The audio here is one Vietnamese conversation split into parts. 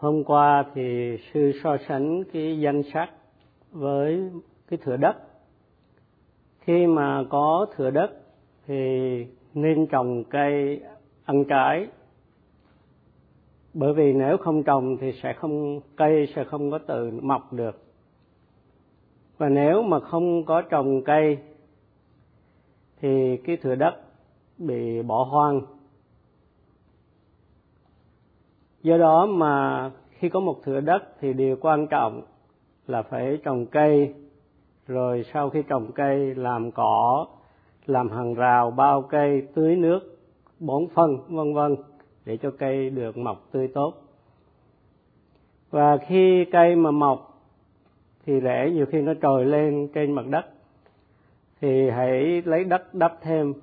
hôm qua thì sư so sánh cái danh sách với cái thửa đất. Khi mà có thửa đất thì nên trồng cây ăn trái. Bởi vì nếu không trồng thì sẽ không, cây sẽ không có tự mọc được. Và nếu mà không có trồng cây thì cái thửa đất bị bỏ hoang do đó mà khi có một thửa đất thì điều quan trọng là phải trồng cây. Rồi sau khi trồng cây làm cỏ làm hàng rào bao cây tưới nước bón phân vân vân để cho cây được mọc tươi tốt. Và khi cây mà mọc thì rễ nhiều khi nó trồi lên trên mặt đất thì hãy lấy đất đắp thêm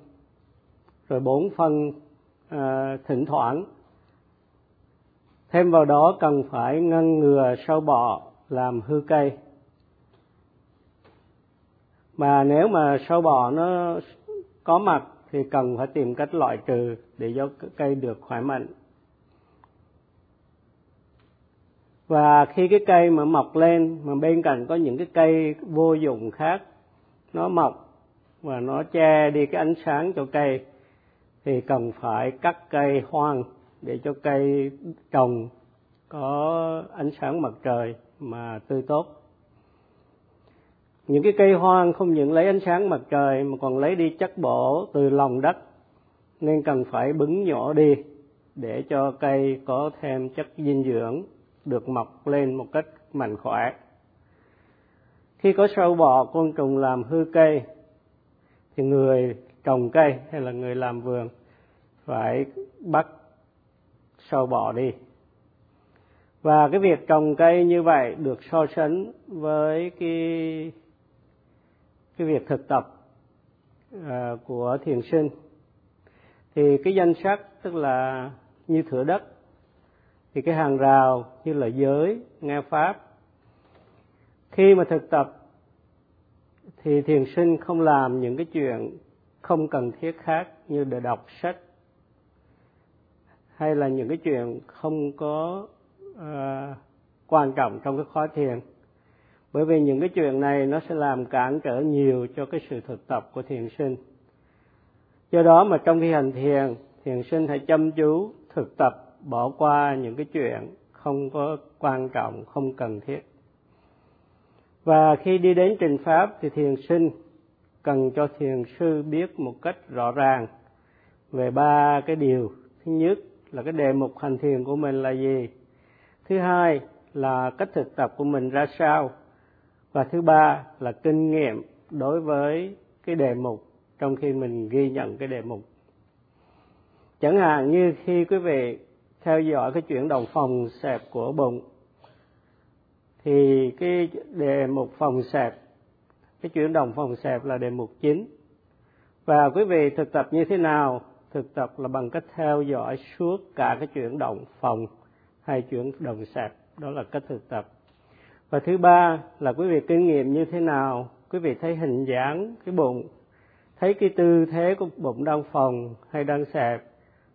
rồi bón phân à, thỉnh thoảng thêm vào đó cần phải ngăn ngừa sâu bọ, làm hư cây. Mà nếu mà sâu bọ nó có mặt thì cần phải tìm cách loại trừ để cho cây được khỏe mạnh. Và khi cái cây mà mọc lên, mà bên cạnh có những cái cây vô dụng khác, nó mọc và nó che đi cái ánh sáng cho cây, thì cần phải cắt cây hoang để cho cây trồng có ánh sáng mặt trời mà tươi tốt. Những cái cây hoang không những lấy ánh sáng mặt trời mà còn lấy đi chất bổ từ lòng đất, nên cần phải bứng nhỏ đi để cho cây có thêm chất dinh dưỡng được mọc lên một cách mạnh khỏe. Khi có sâu bọ, côn trùng làm hư cây, thì người trồng cây hay là người làm vườn phải bắt sâu bỏ đi. Và cái việc trồng cây như vậy được so sánh với cái cái việc thực tập à, của thiền sinh. Thì cái danh sách tức là như thửa đất thì cái hàng rào như là giới nghe pháp. Khi mà thực tập thì thiền sinh không làm những cái chuyện không cần thiết khác như để đọc sách hay là những cái chuyện không có uh, quan trọng trong cái khóa thiền? Bởi vì những cái chuyện này nó sẽ làm cản trở nhiều cho cái sự thực tập của thiền sinh. Do đó mà trong khi hành thiền thiền sinh hãy chăm chú thực tập bỏ qua những cái chuyện không có quan trọng không cần thiết. Và khi đi đến trình pháp thì thiền sinh cần cho thiền sư biết một cách rõ ràng về ba cái điều. Thứ nhất là cái đề mục hành thiền của mình là gì? Thứ hai là cách thực tập của mình ra sao? Và thứ ba là kinh nghiệm đối với cái đề mục trong khi mình ghi nhận cái đề mục. Chẳng hạn như khi quý vị theo dõi cái chuyển động phòng xẹp của bụng, thì cái đề mục phòng xẹp, cái chuyển động phòng xẹp là đề mục chính. Và quý vị thực tập như thế nào? Thực tập là bằng cách theo dõi suốt cả cái chuyển động phòng hay chuyển động sạc. Đó là cách thực tập. Và thứ ba là quý vị kinh nghiệm như thế nào? Quý vị thấy hình dáng cái bụng, thấy cái tư thế của bụng đang phòng hay đang sẹp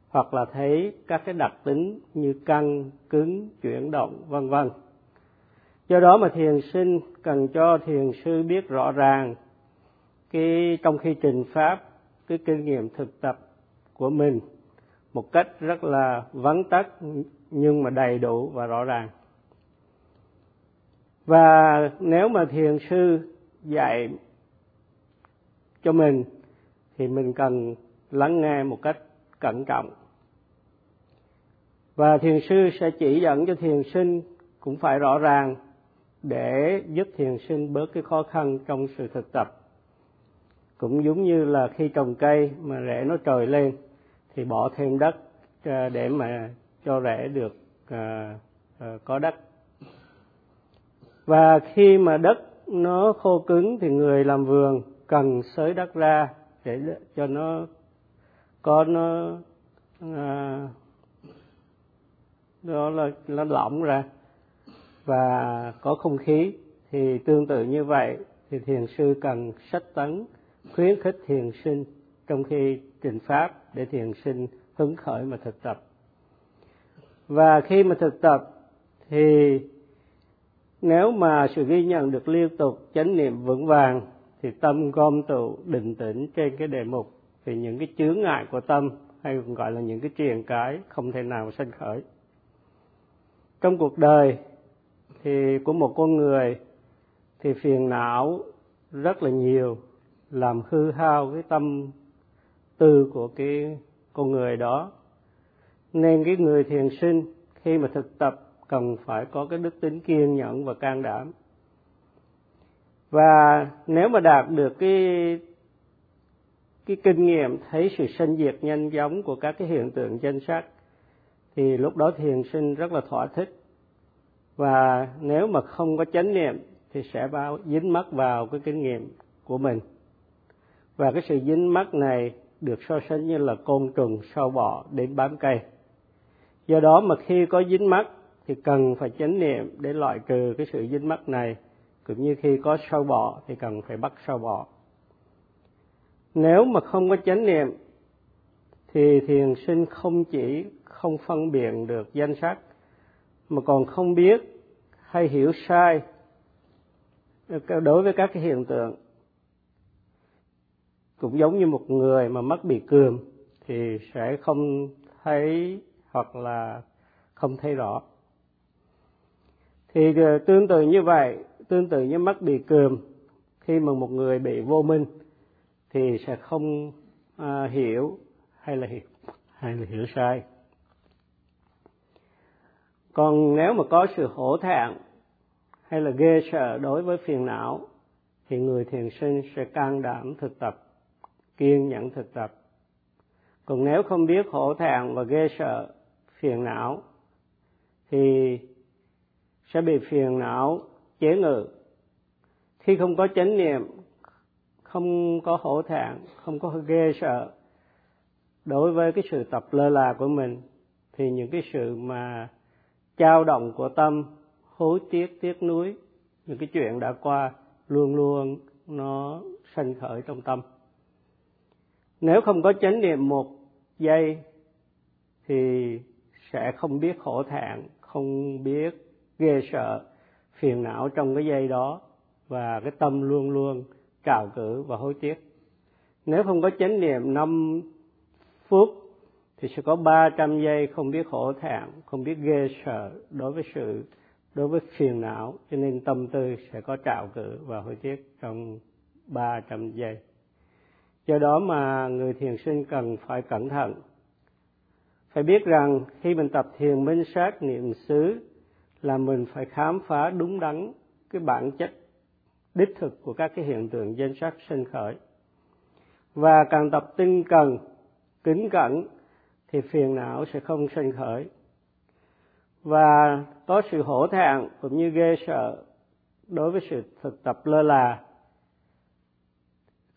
hoặc là thấy các cái đặc tính như căng, cứng, chuyển động, vân vân. Do đó mà thiền sinh cần cho thiền sư biết rõ ràng cái trong khi trình pháp, cái kinh nghiệm thực tập của mình một cách rất là vắn tắt nhưng mà đầy đủ và rõ ràng. Và nếu mà thiền sư dạy cho mình thì mình cần lắng nghe một cách cẩn trọng. Và thiền sư sẽ chỉ dẫn cho thiền sinh cũng phải rõ ràng để giúp thiền sinh bớt cái khó khăn trong sự thực tập cũng giống như là khi trồng cây mà rễ nó trồi lên thì bỏ thêm đất à, để mà cho rễ được à, à, có đất. Và khi mà đất nó khô cứng thì người làm vườn cần xới đất ra để cho nó có nó à, đó là nó lỏng ra. Và có không khí thì tương tự như vậy thì thiền sư cần sách tấn khuyến khích thiền sinh trong khi trình pháp để thiền sinh hứng khởi mà thực tập. Và khi mà thực tập thì nếu mà sự ghi nhận được liên tục, chánh niệm vững vàng, thì tâm gom tụ định tĩnh trên cái đề mục. Thì những cái chướng ngại của tâm, hay còn gọi là những cái triền cái, không thể nào sanh khởi. Trong cuộc đời thì của một con người thì phiền não rất là nhiều làm hư hao cái tâm tư của cái con người đó. Nên cái người thiền sinh khi mà thực tập cần phải có cái đức tính kiên nhẫn và can đảm. Và nếu mà đạt được cái cái kinh nghiệm, thấy sự sinh diệt nhanh chóng của các cái hiện tượng danh sắc, thì lúc đó thiền sinh rất là thỏa thích. Và nếu mà không có chánh niệm thì sẽ bao, dính mắc vào cái kinh nghiệm của mình và cái sự dính mắc này được so sánh như là côn trùng sâu bọ đến bám cây. Do đó mà khi có dính mắc thì cần phải chánh niệm để loại trừ cái sự dính mắc này, cũng như khi có sâu bọ thì cần phải bắt sâu bọ. Nếu mà không có chánh niệm thì thiền sinh không chỉ không phân biệt được danh sắc, mà còn không biết hay hiểu sai đối với các cái hiện tượng cũng giống như một người mà mắt bị cườm thì sẽ không thấy hoặc là không thấy rõ. Thì ờ, tương tự như vậy tương tự như mắt bị cườm khi mà một người bị vô minh thì sẽ không à, hiểu hay là hiểu hay là hiểu sai. Còn nếu mà có sự hổ thẹn hay là ghê sợ đối với phiền não thì người thiền sinh sẽ can đảm thực tập kiên nhẫn thực tập. Còn nếu không biết hổ thẹn và ghê sợ, phiền não, thì sẽ bị phiền não chế ngự. Khi không có chánh niệm, không có hổ thẹn, không có ghê sợ đối với cái sự tập lơ là của mình, thì những cái sự mà trao động của tâm hối tiếc tiếc nuối, những cái chuyện đã qua, luôn luôn nó sanh khởi trong tâm nếu không có chánh niệm một giây thì sẽ không biết khổ thẹn không biết ghê sợ phiền não trong cái giây đó và cái tâm luôn luôn trào cử và hối tiếc nếu không có chánh niệm năm phút thì sẽ có 300 giây không biết khổ thẹn, không biết ghê sợ đối với sự đối với phiền não cho nên tâm tư sẽ có trào cử và hối tiếc trong 300 giây. Do đó mà người thiền sinh cần phải cẩn thận. Phải biết rằng khi mình tập thiền minh sát niệm xứ là mình phải khám phá đúng đắn cái bản chất đích thực của các cái hiện tượng danh sắc sinh khởi. Và càng tập tinh cần, kính cẩn thì phiền não sẽ không sinh khởi. Và có sự hổ thẹn cũng như ghê sợ đối với sự thực tập lơ là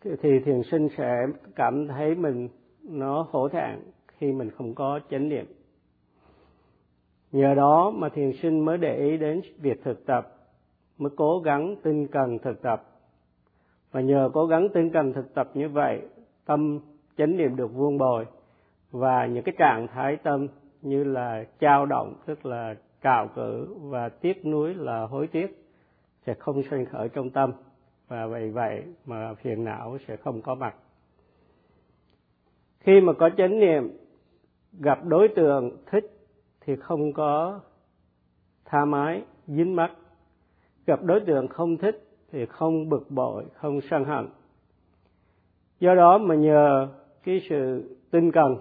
thì thiền sinh sẽ cảm thấy mình nó khổ thẹn khi mình không có chánh niệm. Nhờ đó mà thiền sinh mới để ý đến việc thực tập, mới cố gắng tinh cần thực tập. Và nhờ cố gắng tinh cần thực tập như vậy, tâm chánh niệm được vuông bồi và những cái trạng thái tâm như là trao động, tức là trào cử và tiếc nuối là hối tiếc sẽ không sinh khởi trong tâm và vì vậy mà phiền não sẽ không có mặt. Khi mà có chánh niệm, gặp đối tượng thích thì không có tha mái, dính mắt. Gặp đối tượng không thích thì không bực bội, không sân hận. Do đó mà nhờ cái sự tinh cần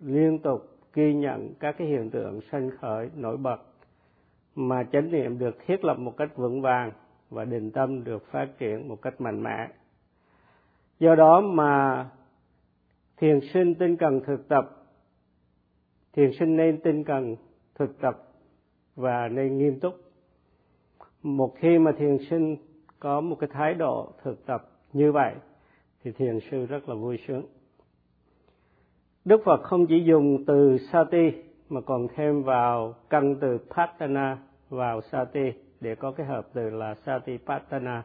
liên tục ghi nhận các cái hiện tượng sanh khởi nổi bật mà chánh niệm được thiết lập một cách vững vàng và định tâm được phát triển một cách mạnh mẽ. Do đó mà thiền sinh tinh cần thực tập, thiền sinh nên tinh cần thực tập và nên nghiêm túc. Một khi mà thiền sinh có một cái thái độ thực tập như vậy, thì thiền sư rất là vui sướng. Đức phật không chỉ dùng từ sati mà còn thêm vào căn từ patana vào sati để có cái hợp từ là satipatthana,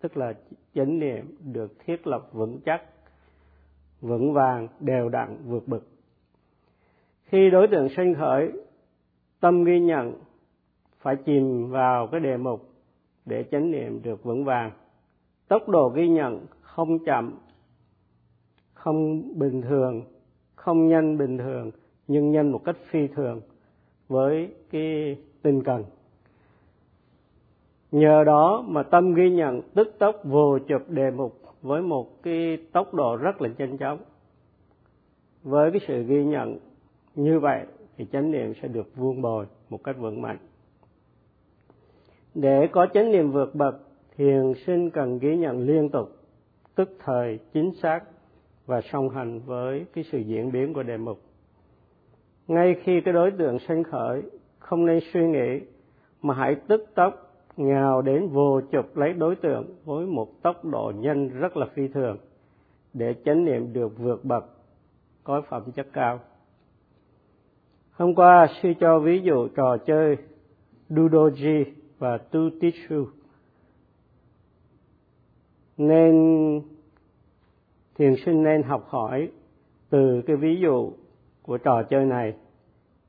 tức là chánh niệm được thiết lập vững chắc, vững vàng, đều đặn, vượt bực. Khi đối tượng sinh khởi, tâm ghi nhận phải chìm vào cái đề mục để chánh niệm được vững vàng. Tốc độ ghi nhận không chậm, không bình thường, không nhanh bình thường, nhưng nhanh một cách phi thường với cái tinh cần nhờ đó mà tâm ghi nhận tức tốc vô chụp đề mục với một cái tốc độ rất là nhanh chóng. Với cái sự ghi nhận như vậy thì chánh niệm sẽ được vuông bồi một cách vững mạnh. Để có chánh niệm vượt bậc thiền sinh cần ghi nhận liên tục, tức thời, chính xác và song hành với cái sự diễn biến của đề mục. Ngay khi cái đối tượng sanh khởi, không nên suy nghĩ mà hãy tức tốc nhào đến vô chụp lấy đối tượng với một tốc độ nhanh rất là phi thường để chánh niệm được vượt bậc, có phẩm chất cao. Hôm qua, sư cho ví dụ trò chơi dudoji và tutichu nên, thiền sinh nên học hỏi từ cái ví dụ của trò chơi này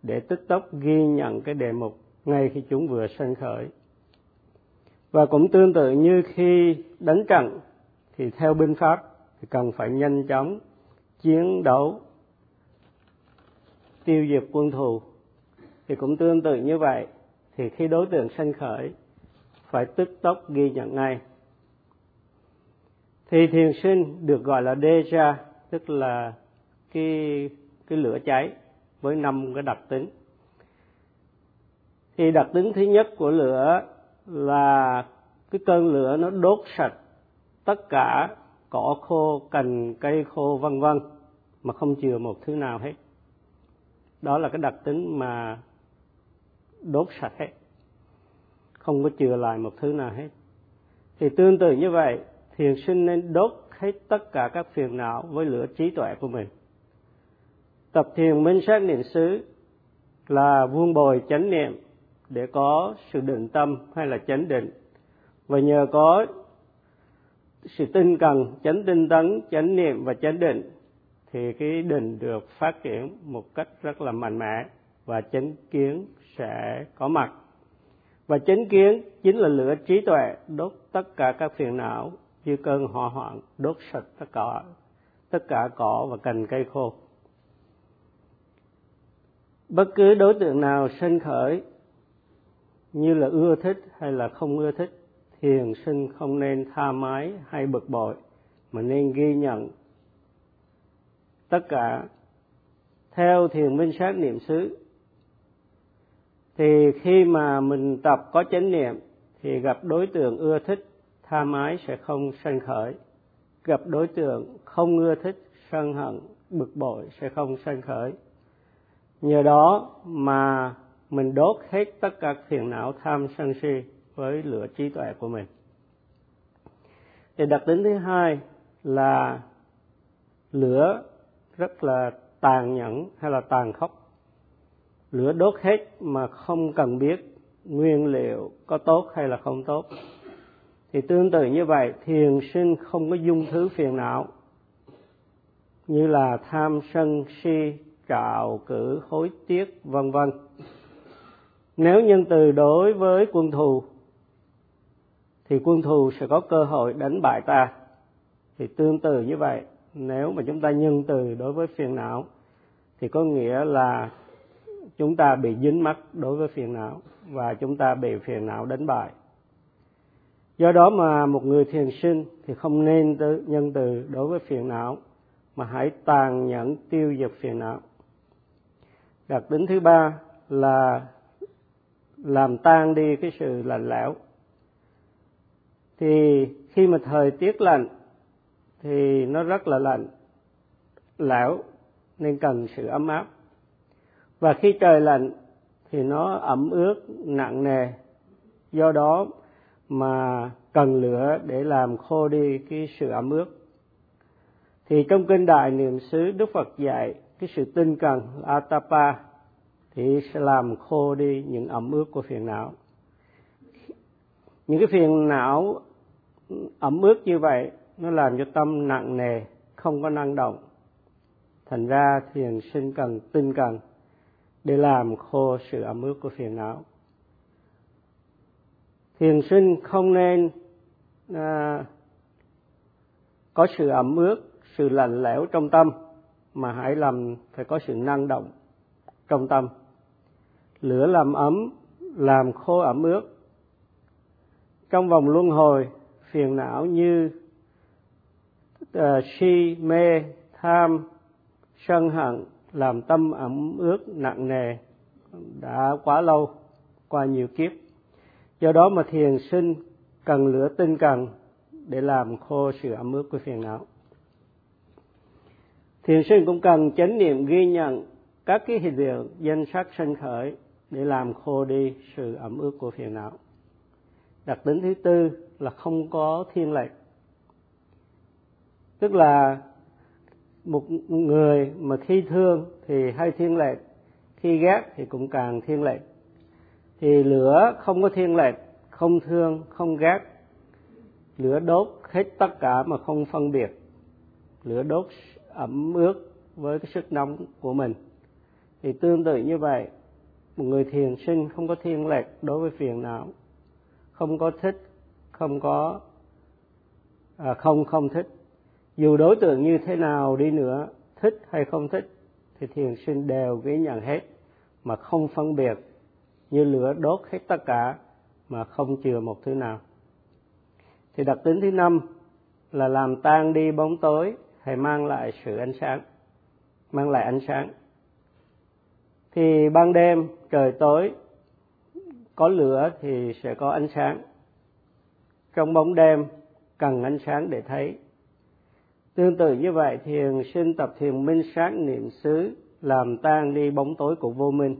để tức tốc ghi nhận cái đề mục ngay khi chúng vừa sanh khởi và cũng tương tự như khi đánh trận, thì theo binh pháp, thì cần phải nhanh chóng chiến đấu, tiêu diệt quân thù. Thì cũng tương tự như vậy, thì khi đối tượng sanh khởi, phải tức tốc ghi nhận ngay. Thì thiền sinh được gọi là deja tức là cái cái lửa cháy với năm cái đặc tính. Thì đặc tính thứ nhất của lửa là cái cơn lửa nó đốt sạch tất cả cỏ khô, cành, cây khô, vân vân, mà không chừa một thứ nào hết. Đó là cái đặc tính mà đốt sạch hết, không có chừa lại một thứ nào hết. Thì tương tự như vậy, thiền sinh nên đốt hết tất cả các phiền não với lửa trí tuệ của mình. Tập thiền minh sát niệm xứ là vuông bồi chánh niệm để có sự định tâm hay là chánh định. Và nhờ có sự tinh cần, chánh tinh tấn, chánh niệm và chánh định, thì cái định được phát triển một cách rất là mạnh mẽ và chánh kiến sẽ có mặt. Và chánh kiến chính là lửa trí tuệ đốt tất cả các phiền não, như cơn hỏa hoạn đốt sạch tất cả tất cả cỏ và cành cây khô. Bất cứ đối tượng nào sinh khởi như là ưa thích hay là không ưa thích thiền sinh không nên tha mái hay bực bội, mà nên ghi nhận. Tất cả, theo thiền minh sát niệm xứ, thì khi mà mình tập có chánh niệm, thì gặp đối tượng ưa thích, tha mái sẽ không sanh khởi. Gặp đối tượng không ưa thích, sân hận, bực bội sẽ không sanh khởi. Nhờ đó mà mình đốt hết tất cả phiền não, tham sân si với lửa trí tuệ của mình. Thì đặc tính thứ hai là lửa rất là tàn nhẫn hay là tàn khốc. Lửa đốt hết mà không cần biết nguyên liệu có tốt hay là không tốt. Thì tương tự như vậy, thiền sinh không có dung thứ phiền não, như là tham sân si trạo cử, hối tiếc, vân vân nếu nhân từ đối với quân thù, thì quân thù sẽ có cơ hội đánh bại ta. Thì tương tự như vậy, nếu mà chúng ta nhân từ đối với phiền não, thì có nghĩa là chúng ta bị dính mắc đối với phiền não và chúng ta bị phiền não đánh bại. Do đó mà một người thiền sinh thì không nên nhân từ đối với phiền não, mà hãy tàn nhẫn tiêu diệt phiền não. Đặc tính thứ ba là làm tan đi cái sự lạnh lẽo. Thì khi mà thời tiết lạnh, thì nó rất là lạnh, lẽo, nên cần sự ấm áp. Và khi trời lạnh, thì nó ẩm ướt, nặng nề. Do đó mà cần lửa để làm khô đi cái sự ẩm ướt. Thì trong kinh đại niệm xứ, đức phật dạy cái sự tinh cần atapa thì sẽ làm khô đi những ẩm ướt của phiền não. Những cái phiền não ẩm ướt như vậy nó làm cho tâm nặng nề không có năng động. Thành ra thiền sinh cần tinh cần để làm khô sự ẩm ướt của phiền não. Thiền sinh không nên à, có sự ẩm ướt sự lạnh lẽo trong tâm mà hãy làm phải có sự năng động trong tâm lửa làm ấm làm khô ẩm ướt. Trong vòng luân hồi phiền não như uh, si mê tham sân hận làm tâm ẩm ướt nặng nề đã quá lâu qua nhiều kiếp. Do đó mà thiền sinh cần lửa tinh cần để làm khô sự ẩm ướt của phiền não. Thiền sinh cũng cần chánh niệm ghi nhận các cái hiện tượng danh sắc sanh khởi để làm khô đi sự ẩm ướt của phiền não. Đặc tính thứ tư là không có thiên lệch tức là một người mà khi thương thì hay thiên lệch khi ghét thì cũng càng thiên lệch thì lửa không có thiên lệch không thương, không ghét. Lửa đốt hết tất cả mà không phân biệt. Lửa đốt ẩm ướt với cái sức nóng của mình. Thì tương tự như vậy một người thiền sinh không có thiên lệch đối với phiền não. Không có thích không có à, không không thích. Dù đối tượng như thế nào đi nữa thích hay không thích thì thiền sinh đều ghi nhận hết mà không phân biệt như lửa đốt hết tất cả mà không chừa một thứ nào. Thì đặc tính thứ năm là làm tan đi bóng tối hay mang lại sự ánh sáng mang lại ánh sáng thì ban đêm trời tối, có lửa thì sẽ có ánh sáng. Trong bóng đêm, cần ánh sáng để thấy. Tương tự như vậy, thiền sinh tập thiền minh sát niệm xứ, làm tan đi bóng tối của vô minh.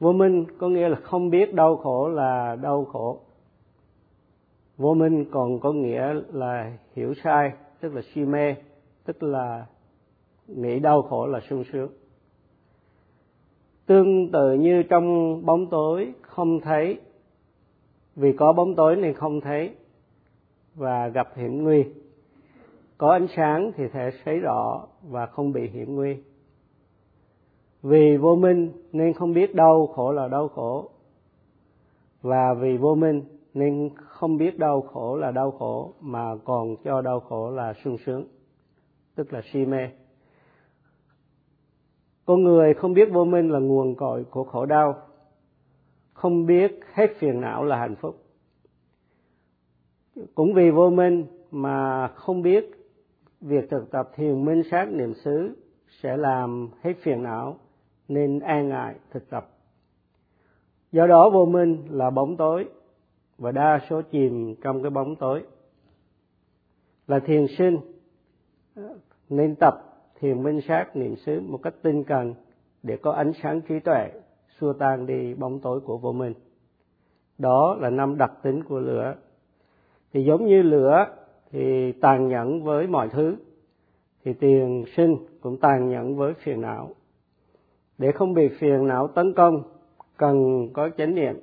Vô minh có nghĩa là không biết đau khổ là đau khổ. Vô minh còn có nghĩa là hiểu sai, tức là si mê, tức là nghĩ đau khổ là sung sướng tương tự như trong bóng tối, không thấy. Vì có bóng tối nên không thấy và gặp hiểm nguy. Có ánh sáng thì thể thấy rõ và không bị hiểm nguy. Vì vô minh nên không biết đau khổ là đau khổ. Và vì vô minh nên không biết đau khổ là đau khổ, mà còn cho đau khổ là sung sướng, tức là si mê con người không biết vô minh là nguồn cội của khổ đau, không biết hết phiền não là hạnh phúc. Cũng vì vô minh mà không biết việc thực tập thiền minh sát niệm xứ sẽ làm hết phiền não nên an ngại thực tập. Do đó vô minh là bóng tối và đa số chìm trong cái bóng tối. Là thiền sinh ờ, nên tập thiền minh sát niệm xứ một cách tinh cần để có ánh sáng trí tuệ, xua tan đi bóng tối của vô minh. Đó là năm đặc tính của lửa. Thì giống như lửa thì tàn nhẫn với mọi thứ, thì tiền sinh cũng tàn nhẫn với phiền não. Để không bị phiền não tấn công, cần có chánh niệm.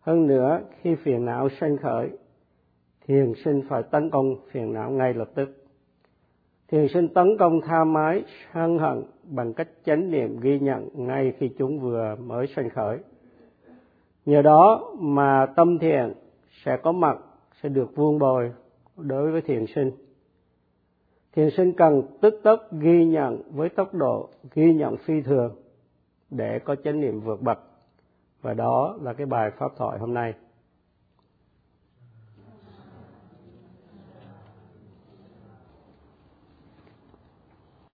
Hơn nữa, khi phiền não sanh khởi, thiền sinh phải tấn công phiền não ngay lập tức thiền sinh tấn công tha mái sân hận bằng cách chánh niệm ghi nhận ngay khi chúng vừa mới sanh khởi. Nhờ đó mà tâm thiện sẽ có mặt, sẽ được vuông bồi đối với thiền sinh. Thiền sinh cần tức tốc ghi nhận với tốc độ ghi nhận phi thường để có chánh niệm vượt bậc. Và đó là cái bài pháp thoại hôm nay.